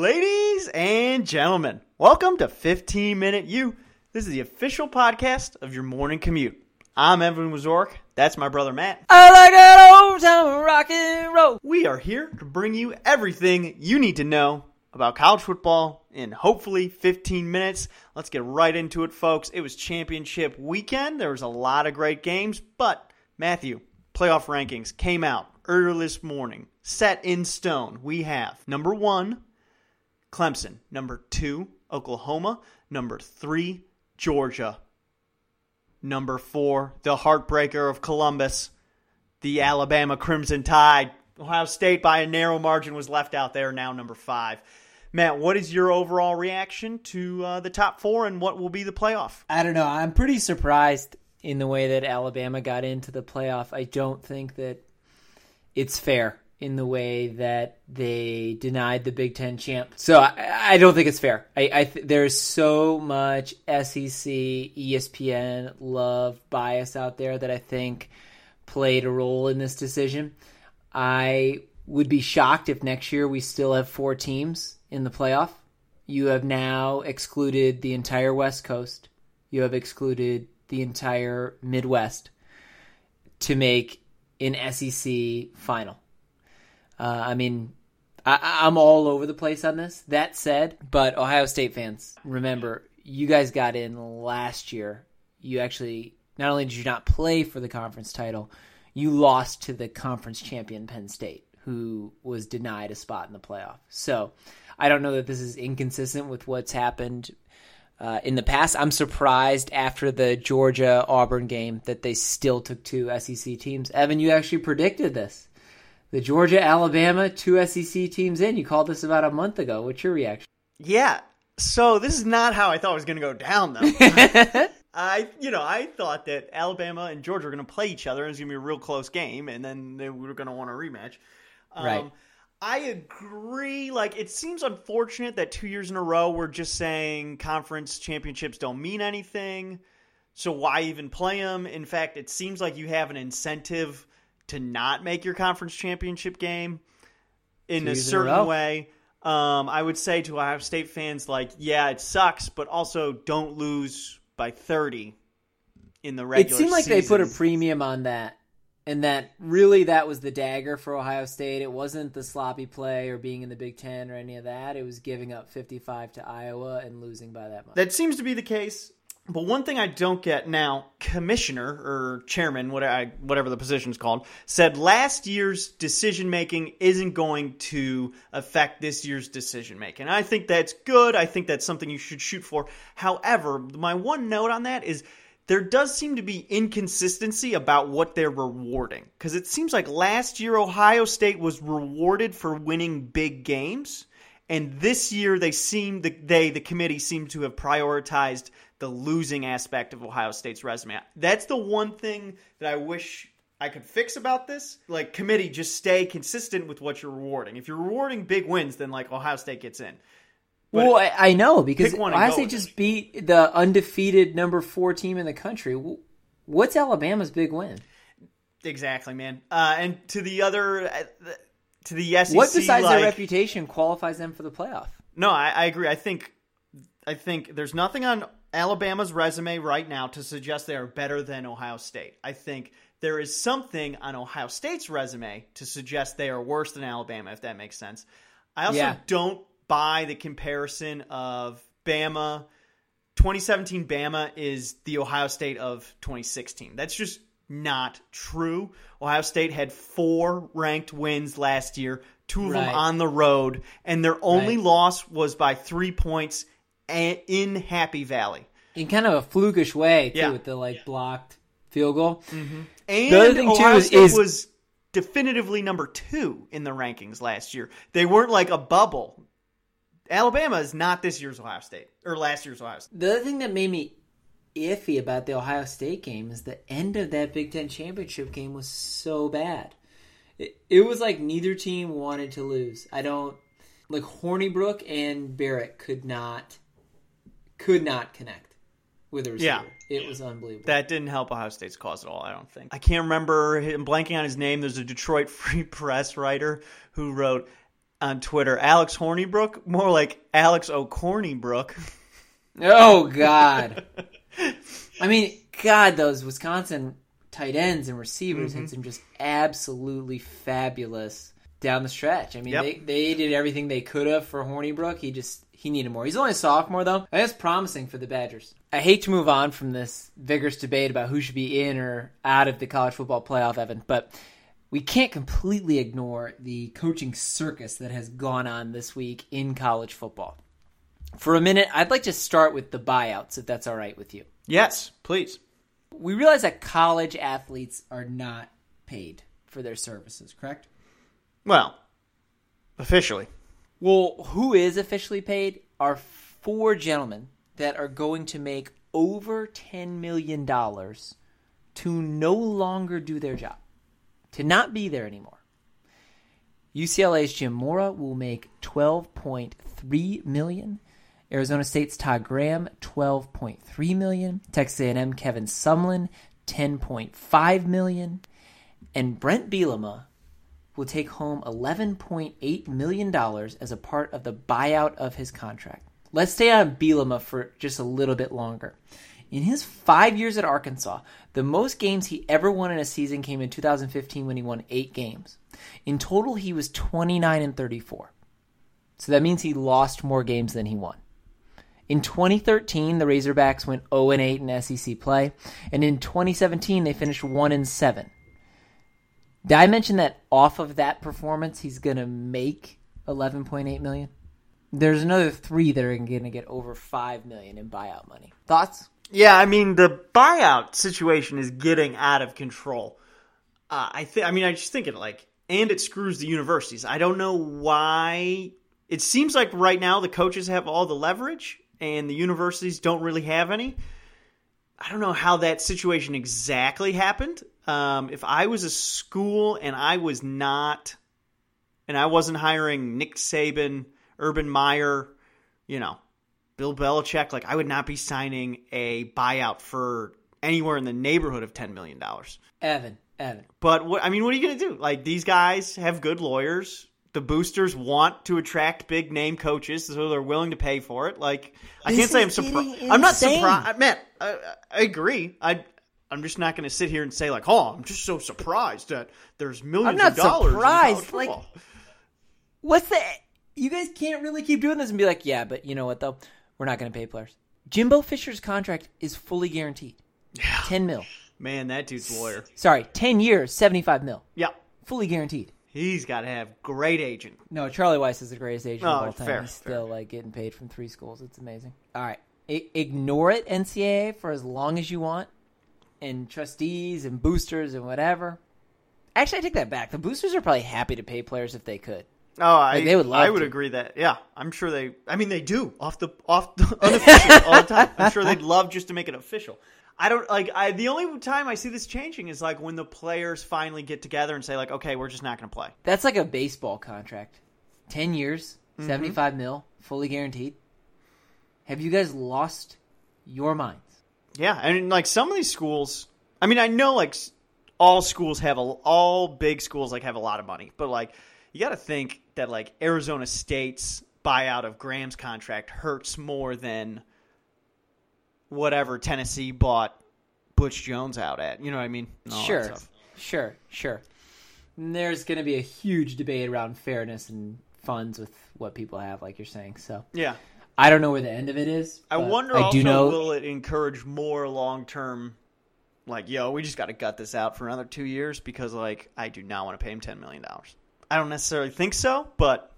Ladies and gentlemen, welcome to 15 Minute U. This is the official podcast of your morning commute. I'm Evan Wazork. That's my brother Matt. I like that old time rock and roll. We are here to bring you everything you need to know about college football in hopefully 15 minutes. Let's get right into it, folks. It was championship weekend. There was a lot of great games, but Matthew, playoff rankings came out earlier this morning, set in stone. We have number one, Clemson. Number two, Oklahoma. Number three, Georgia. Number four, the heartbreaker of Columbus, the Alabama Crimson Tide. Ohio State by a narrow margin was left out there, now number five. Matt, what is your overall reaction to uh, the top four and what will be the playoff? I don't know. I'm pretty surprised in the way that Alabama got into the playoff. I don't think that it's fair in the way that they denied the Big Ten champ. So I, I don't think it's fair. I, I th- there's so much SEC, ESPN love bias out there that I think played a role in this decision. I would be shocked if next year we still have four teams in the playoff. You have now excluded the entire West Coast. You have excluded the entire Midwest to make an SEC final. Uh, I mean, I, I'm all over the place on this. That said, but Ohio State fans, remember, you guys got in last year. You actually, not only did you not play for the conference title, you lost to the conference champion Penn State, who was denied a spot in the playoff. So I don't know that this is inconsistent with what's happened uh, in the past. I'm surprised after the Georgia Auburn game that they still took two SEC teams. Evan, you actually predicted this. The Georgia Alabama two SEC teams in. You called this about a month ago. What's your reaction? Yeah. So this is not how I thought it was going to go down, though. I, you know, I thought that Alabama and Georgia were going to play each other, and it's going to be a real close game, and then they were going to want a rematch. Um, Right. I agree. Like, it seems unfortunate that two years in a row we're just saying conference championships don't mean anything. So why even play them? In fact, it seems like you have an incentive to not make your conference championship game in Two a years in a certain way. Um, I would say to Ohio State fans, like, yeah, it sucks, but also don't lose by 30 in the regular It seemed like they put a premium on that, and that really that was the dagger for Ohio State. It wasn't the sloppy play or being in the Big Ten or any of that. It was giving up 55 to Iowa and losing by that much. That seems to be the case. But one thing I don't get now, commissioner or chairman, whatever the position is called, said last year's decision making isn't going to affect this year's decision making. I think that's good. I think that's something you should shoot for. However, my one note on that is there does seem to be inconsistency about what they're rewarding. Because it seems like last year Ohio State was rewarded for winning big games. And this year, they seem the they the committee seem to have prioritized the losing aspect of Ohio State's resume. That's the one thing that I wish I could fix about this. Like committee, just stay consistent with what you're rewarding. If you're rewarding big wins, then like Ohio State gets in. But- well, I, I know because Pick one and Ohio State just beat the undefeated number four team in the country. What's Alabama's big win? Exactly, man. Uh, and to the other, uh, to the SEC, what besides like, their reputation qualifies them for the playoff? No, I, I agree. I think I think there's nothing on Alabama's resume right now to suggest they are better than Ohio State. I think there is something on Ohio State's resume to suggest they are worse than Alabama, if that makes sense. I also Yeah. don't buy the comparison of Bama. 2017 Bama is the Ohio State of 2016. That's just not true. Ohio State had four ranked wins last year, two of them on the road, and their only Right. loss was by three points in Happy Valley. In kind of a flukish way too, Yeah. with the like blocked field goal. And The other thing, too, Ohio is- State is- was definitively number two in the rankings last year. They weren't like a bubble. Alabama is not this year's Ohio State or last year's Ohio State. The other thing that made me iffy about the Ohio State game is the end of that Big Ten championship game was so bad. It, it was like neither team wanted to lose. I don't like Hornibrook and Barrett could not could not connect with a receiver. Yeah. It was unbelievable. That didn't help Ohio State's cause at all, I don't think. I can't remember, I'm blanking on his name. There's a Detroit Free Press writer who wrote, on Twitter, Alex Hornibrook, more like Alex O'Cornybrook. Oh God. I mean, God, those Wisconsin tight ends and receivers Mm-hmm. had some just absolutely fabulous down the stretch. I mean, Yep. they, they did everything they could have for Hornibrook. He just he needed more. He's only a sophomore though. That's promising for the Badgers. I hate to move on from this vigorous debate about who should be in or out of the college football playoff, Evan, but we can't completely ignore the coaching circus that has gone on this week in college football. For a minute, I'd like to start with the buyouts, if that's all right with you. Yes, please. We realize that college athletes are not paid for their services, correct? Well, officially. Well, who is officially paid are four gentlemen that are going to make over $10 million to no longer do their job, to not be there anymore. UCLA's Jim Mora will make 12.3 million. Arizona State's Todd Graham 12.3 million. Texas A&M Kevin Sumlin 10.5 million. And Bret Bielema will take home $11.8 million as a part of the buyout of his contract. Let's stay on Bielema for just a little bit longer. In his five years at Arkansas, the most games he ever won in a season came in 2015 when he won eight games. In total, he was 29 and 34. So that means he lost more games than he won. In 2013, the Razorbacks went 0 and 8 in SEC play, and in 2017 they finished 1 and 7. Did I mention that off of that performance he's going to make 11.8 million? There's another 3 that are going to get over 5 million in buyout money. Thoughts? Yeah, I mean the buyout situation is getting out of control. Uh, I think. I mean, I just think it like, and it screws the universities. I don't know why. It seems like right now the coaches have all the leverage, and the universities don't really have any. I don't know how that situation exactly happened. Um, if I was a school and I was not, and I wasn't hiring Nick Saban, Urban Meyer, you know, Bill Belichick, like I would not be signing a buyout for anywhere in the neighborhood of ten million dollars. Evan, Evan. But what I mean, what are you going to do? Like these guys have good lawyers. The boosters want to attract big name coaches, so they're willing to pay for it. Like I This can't say I'm surprised. I'm not surprised, man. I, I agree. I I'm just not going to sit here and say like, oh, I'm just so surprised that there's 1000000s I'm not of dollars. surprised, like- What's the. You guys can't really keep doing this and be like, yeah, but you know what, though? We're not going to pay players. Jimbo Fisher's contract is fully guaranteed. Yeah. 10 mil. man, that dude's lawyer. Sorry, 10 years, 75 mil. Yeah, Fully guaranteed. He's got to have great agent. No, Charlie Weiss is the greatest agent Oh, of all time. fair, He's fair. still like getting paid from three schools. It's amazing. All right, I- ignore it, NCAA, for as long as you want, and trustees and boosters and whatever. Actually, I take that back. The boosters are probably happy to pay players if they could. Oh, I, they would love I would to. agree that. Yeah, I'm sure they. I mean, they do off the off the unofficial all the time. I'm sure they'd love just to make it official. I don't like. I the only time I see this changing is like when the players finally get together and say like, okay, we're just not going to play. That's like a baseball contract. 10 years, Mm-hmm. 75 mil, fully guaranteed. Have you guys lost your minds? Yeah, I and like some of these schools. I mean, I know like all schools have a all big schools like have a lot of money, but like you got to think that like Arizona State's buyout of Graham's contract hurts more than whatever Tennessee bought Butch Jones out at. You know what I mean? All Sure, sure, sure. And There's going to be a huge debate around fairness and funds with what people have, like you're saying. So Yeah. I don't know where the end of it is. I wonder I also do know. will it encourage more long term like, yo, we just got to gut this out for another 2 years because like I do not want to pay him 10 million dollars. I don't necessarily think so, but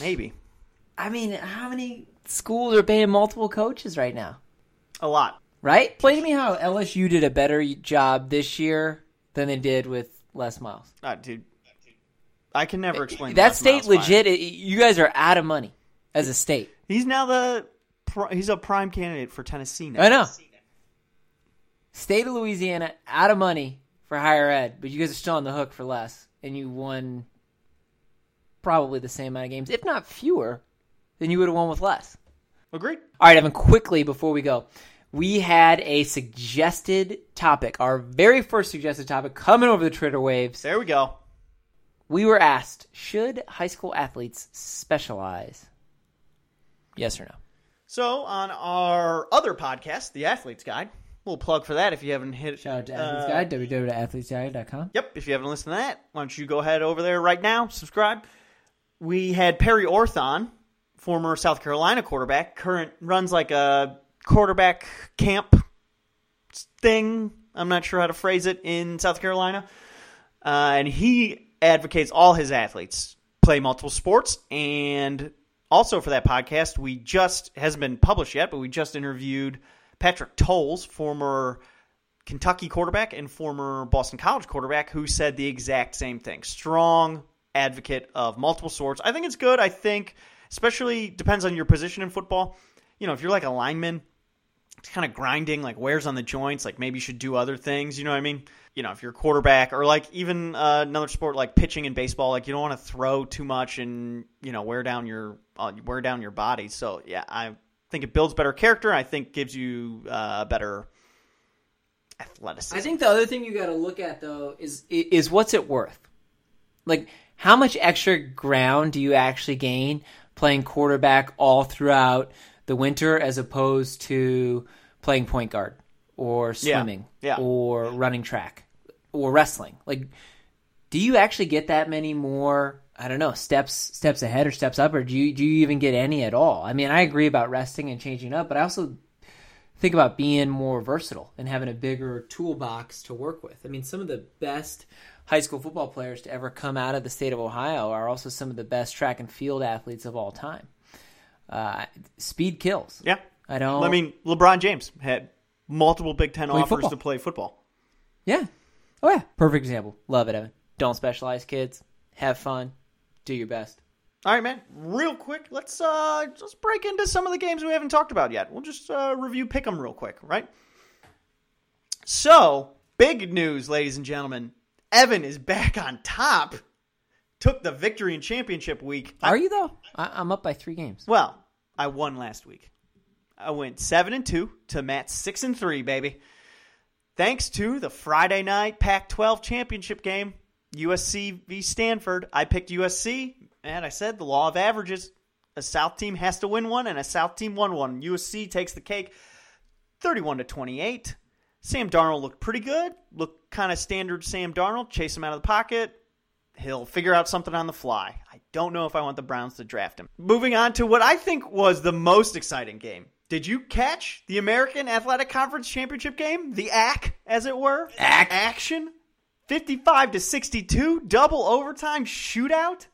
maybe. I mean, how many schools are paying multiple coaches right now? A lot. Right? Explain to me how LSU did a better job this year than they did with Les Miles. Uh, dude, I can never explain that Les state Miles legit. it- you guys are out of money as a state. He's now the he's a prime candidate for Tennessee now. I know. State of Louisiana out of money for higher ed, but you guys are still on the hook for Les, and you won probably the same amount of games, if not fewer, than you would have won with Les. Agreed. All right, Evan, quickly before we go, we had a suggested topic, our very first suggested topic coming over the Twitter waves. There we go. we were asked, should high school athletes specialize? Yes or no? So on our other podcast, The Athlete's Guide, we'll plug for that if you haven't hit. Shout out to Athletes uh, Guide, www.athletesguide.com. Yep, if you haven't listened to that, why don't you go ahead over there right now, subscribe. We had Perry Orthon, former South Carolina quarterback, current runs like a quarterback camp thing. I'm not sure how to phrase it in South Carolina. Uh, and he advocates all his athletes play multiple sports. And also for that podcast, we just hasn't been published yet, but we just interviewed Patrick Towles, former Kentucky quarterback and former Boston College quarterback, who said the exact same thing. Strong advocate of multiple sports. I think it's good. I think, especially depends on your position in football. You know, if you're like a lineman, it's kind of grinding, like wears on the joints. Like maybe you should do other things. You know what I mean? You know, if you're a quarterback or like even uh, another sport like pitching in baseball, like you don't want to throw too much and you know wear down your uh, wear down your body. So yeah, I think it builds better character. I think gives you uh, better athleticism. I think the other thing you got to look at though is is what's it worth? Like how much extra ground do you actually gain playing quarterback all throughout the winter as opposed to playing point guard or swimming Yeah. or running track or wrestling? Like do you actually get that many more I don't know, steps steps ahead or steps up or do you do you even get any at all? I mean, I agree about resting and changing up, but I also think about being more versatile and having a bigger toolbox to work with. I mean, some of the best high school football players to ever come out of the state of Ohio are also some of the best track and field athletes of all time. Uh, speed kills. yeah. I don't. I mean, LeBron James had multiple Big Ten offers football. to play football. yeah. Oh yeah, perfect example. Love it, Evan. Don't specialize, kids. Have fun. Do your best. All right, man. Real quick, let's uh let's break into some of the games we haven't talked about yet. We'll just uh, review pick 'em real quick, right? So, big news, ladies and gentlemen. Evan is back on top. Took the victory in championship week. I- Are you though? I- I'm up by three games. well, I won last week. I went seven and two to Matt's six and three, baby. Thanks to the Friday night Pac-12 championship game, USC v Stanford. I picked USC, and I said the law of averages. A South team has to win one, and a South team won one. USC takes the cake, thirty-one to twenty-eight. Sam Darnold looked pretty good. Looked kind of standard Sam Darnold. Chase him out of the pocket he'll figure out something on the fly. I don't know if I want the Browns to draft him. Moving on to what I think was the most exciting game. Did you catch the American Athletic Conference Championship game? The AC, as it were? AC. Action? 55 to 62, double overtime shootout.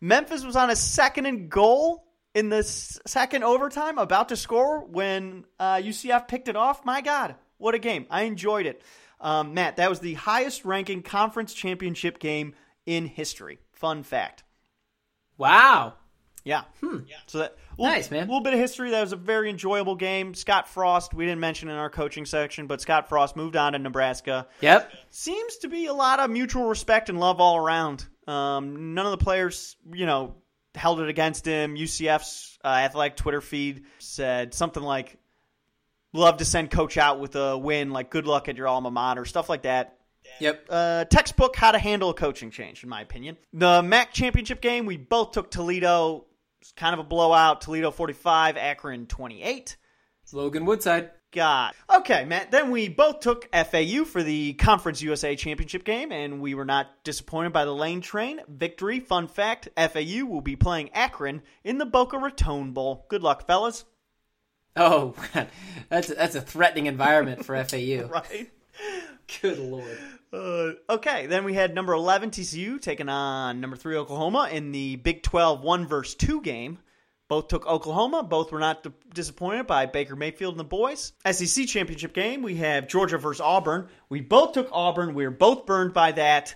Memphis was on a second and goal in the second overtime, about to score when uh, UCF picked it off. My God, what a game! I enjoyed it. Um, Matt, that was the highest ranking conference championship game in history. Fun fact. Wow. Yeah. So that little, Nice, man. A little bit of history. That was a very enjoyable game. Scott Frost, we didn't mention in our coaching section, but Scott Frost moved on to Nebraska. Yep. Seems to be a lot of mutual respect and love all around. Um, none of the players, you know, held it against him. UCF's uh, athletic Twitter feed said something like, "Love to send coach out with a win. Like, good luck at your alma mater." Stuff like that Yep. uh, textbook how to handle a coaching change, in my opinion. The MAC championship game, we both took Toledo. It's kind of a blowout. Toledo 45, Akron 28. Logan Woodside. God. Okay, Matt. Then we both took FAU for the Conference USA championship game, and we were not disappointed by the lane train victory. Fun fact FAU will be playing Akron in the Boca Raton Bowl. Good luck, fellas. Oh, that's a, that's a threatening environment for FAU. Right? Good lord. Uh, okay, then we had number 11 TCU taking on number 3 Oklahoma in the Big 12 1 versus 2 game. Both took Oklahoma. Both were not d- disappointed by Baker Mayfield and the boys. SEC championship game, we have Georgia versus Auburn. We both took Auburn. We were both burned by that.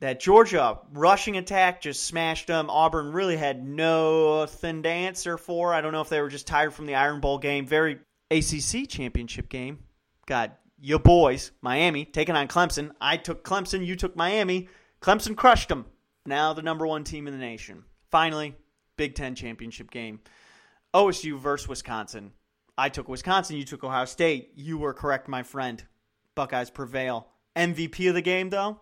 That Georgia rushing attack just smashed them. Auburn really had nothing to answer for. I don't know if they were just tired from the Iron Bowl game. Very ACC championship game. Got your boys, Miami, taking on Clemson. I took Clemson. You took Miami. Clemson crushed them. Now the number one team in the nation. Finally, Big Ten championship game. OSU versus Wisconsin. I took Wisconsin. You took Ohio State. You were correct, my friend. Buckeyes prevail. MVP of the game, though?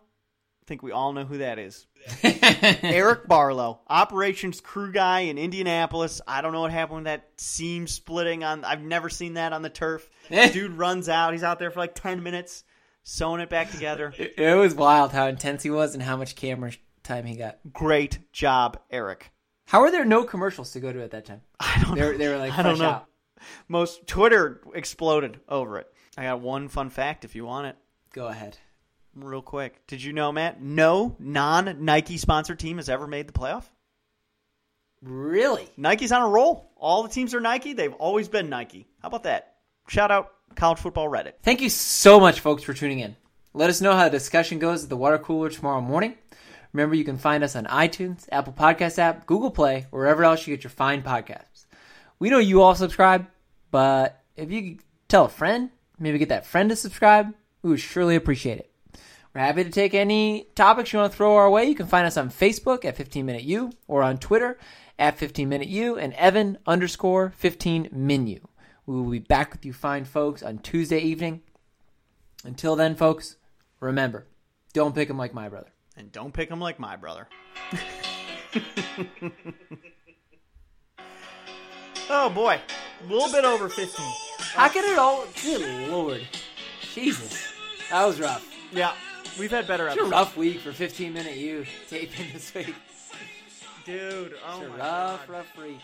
I think we all know who that is. Eric Barlow, operations crew guy in Indianapolis. I don't know what happened with that seam splitting on. I've never seen that on the turf. Dude runs out. He's out there for like ten minutes, sewing it back together. It, it was wild how intense he was and how much camera time he got. Great job, Eric. How are there no commercials to go to at that time? I don't They were, know. they were like I don't know. out. Most Twitter exploded over it. I got one fun fact if you want it. Go ahead. Real quick. Did you know, Matt? No non Nike sponsored team has ever made the playoff. Really? Nike's on a roll. All the teams are Nike. They've always been Nike. How about that? Shout out college football Reddit. Thank you so much, folks, for tuning in. Let us know how the discussion goes at the water cooler tomorrow morning. Remember, you can find us on iTunes, Apple Podcast app, Google Play, wherever else you get your fine podcasts. We know you all subscribe, but if you could tell a friend, maybe get that friend to subscribe, we would surely appreciate it. We're happy to take any topics you want to throw our way. You can find us on Facebook at 15 Minute U or on Twitter at 15 Minute U and Evan underscore 15 Menu. We will be back with you fine folks on Tuesday evening. Until then, folks, remember, don't pick 'em like my brother. And don't pick them like my brother. oh boy. A little bit over 15. How can it all? Good lord, Jesus, that was rough. Yeah. We've had better It's a episodes. rough week for 15 minute you taping this week. Dude, oh It's a my rough, God. rough week.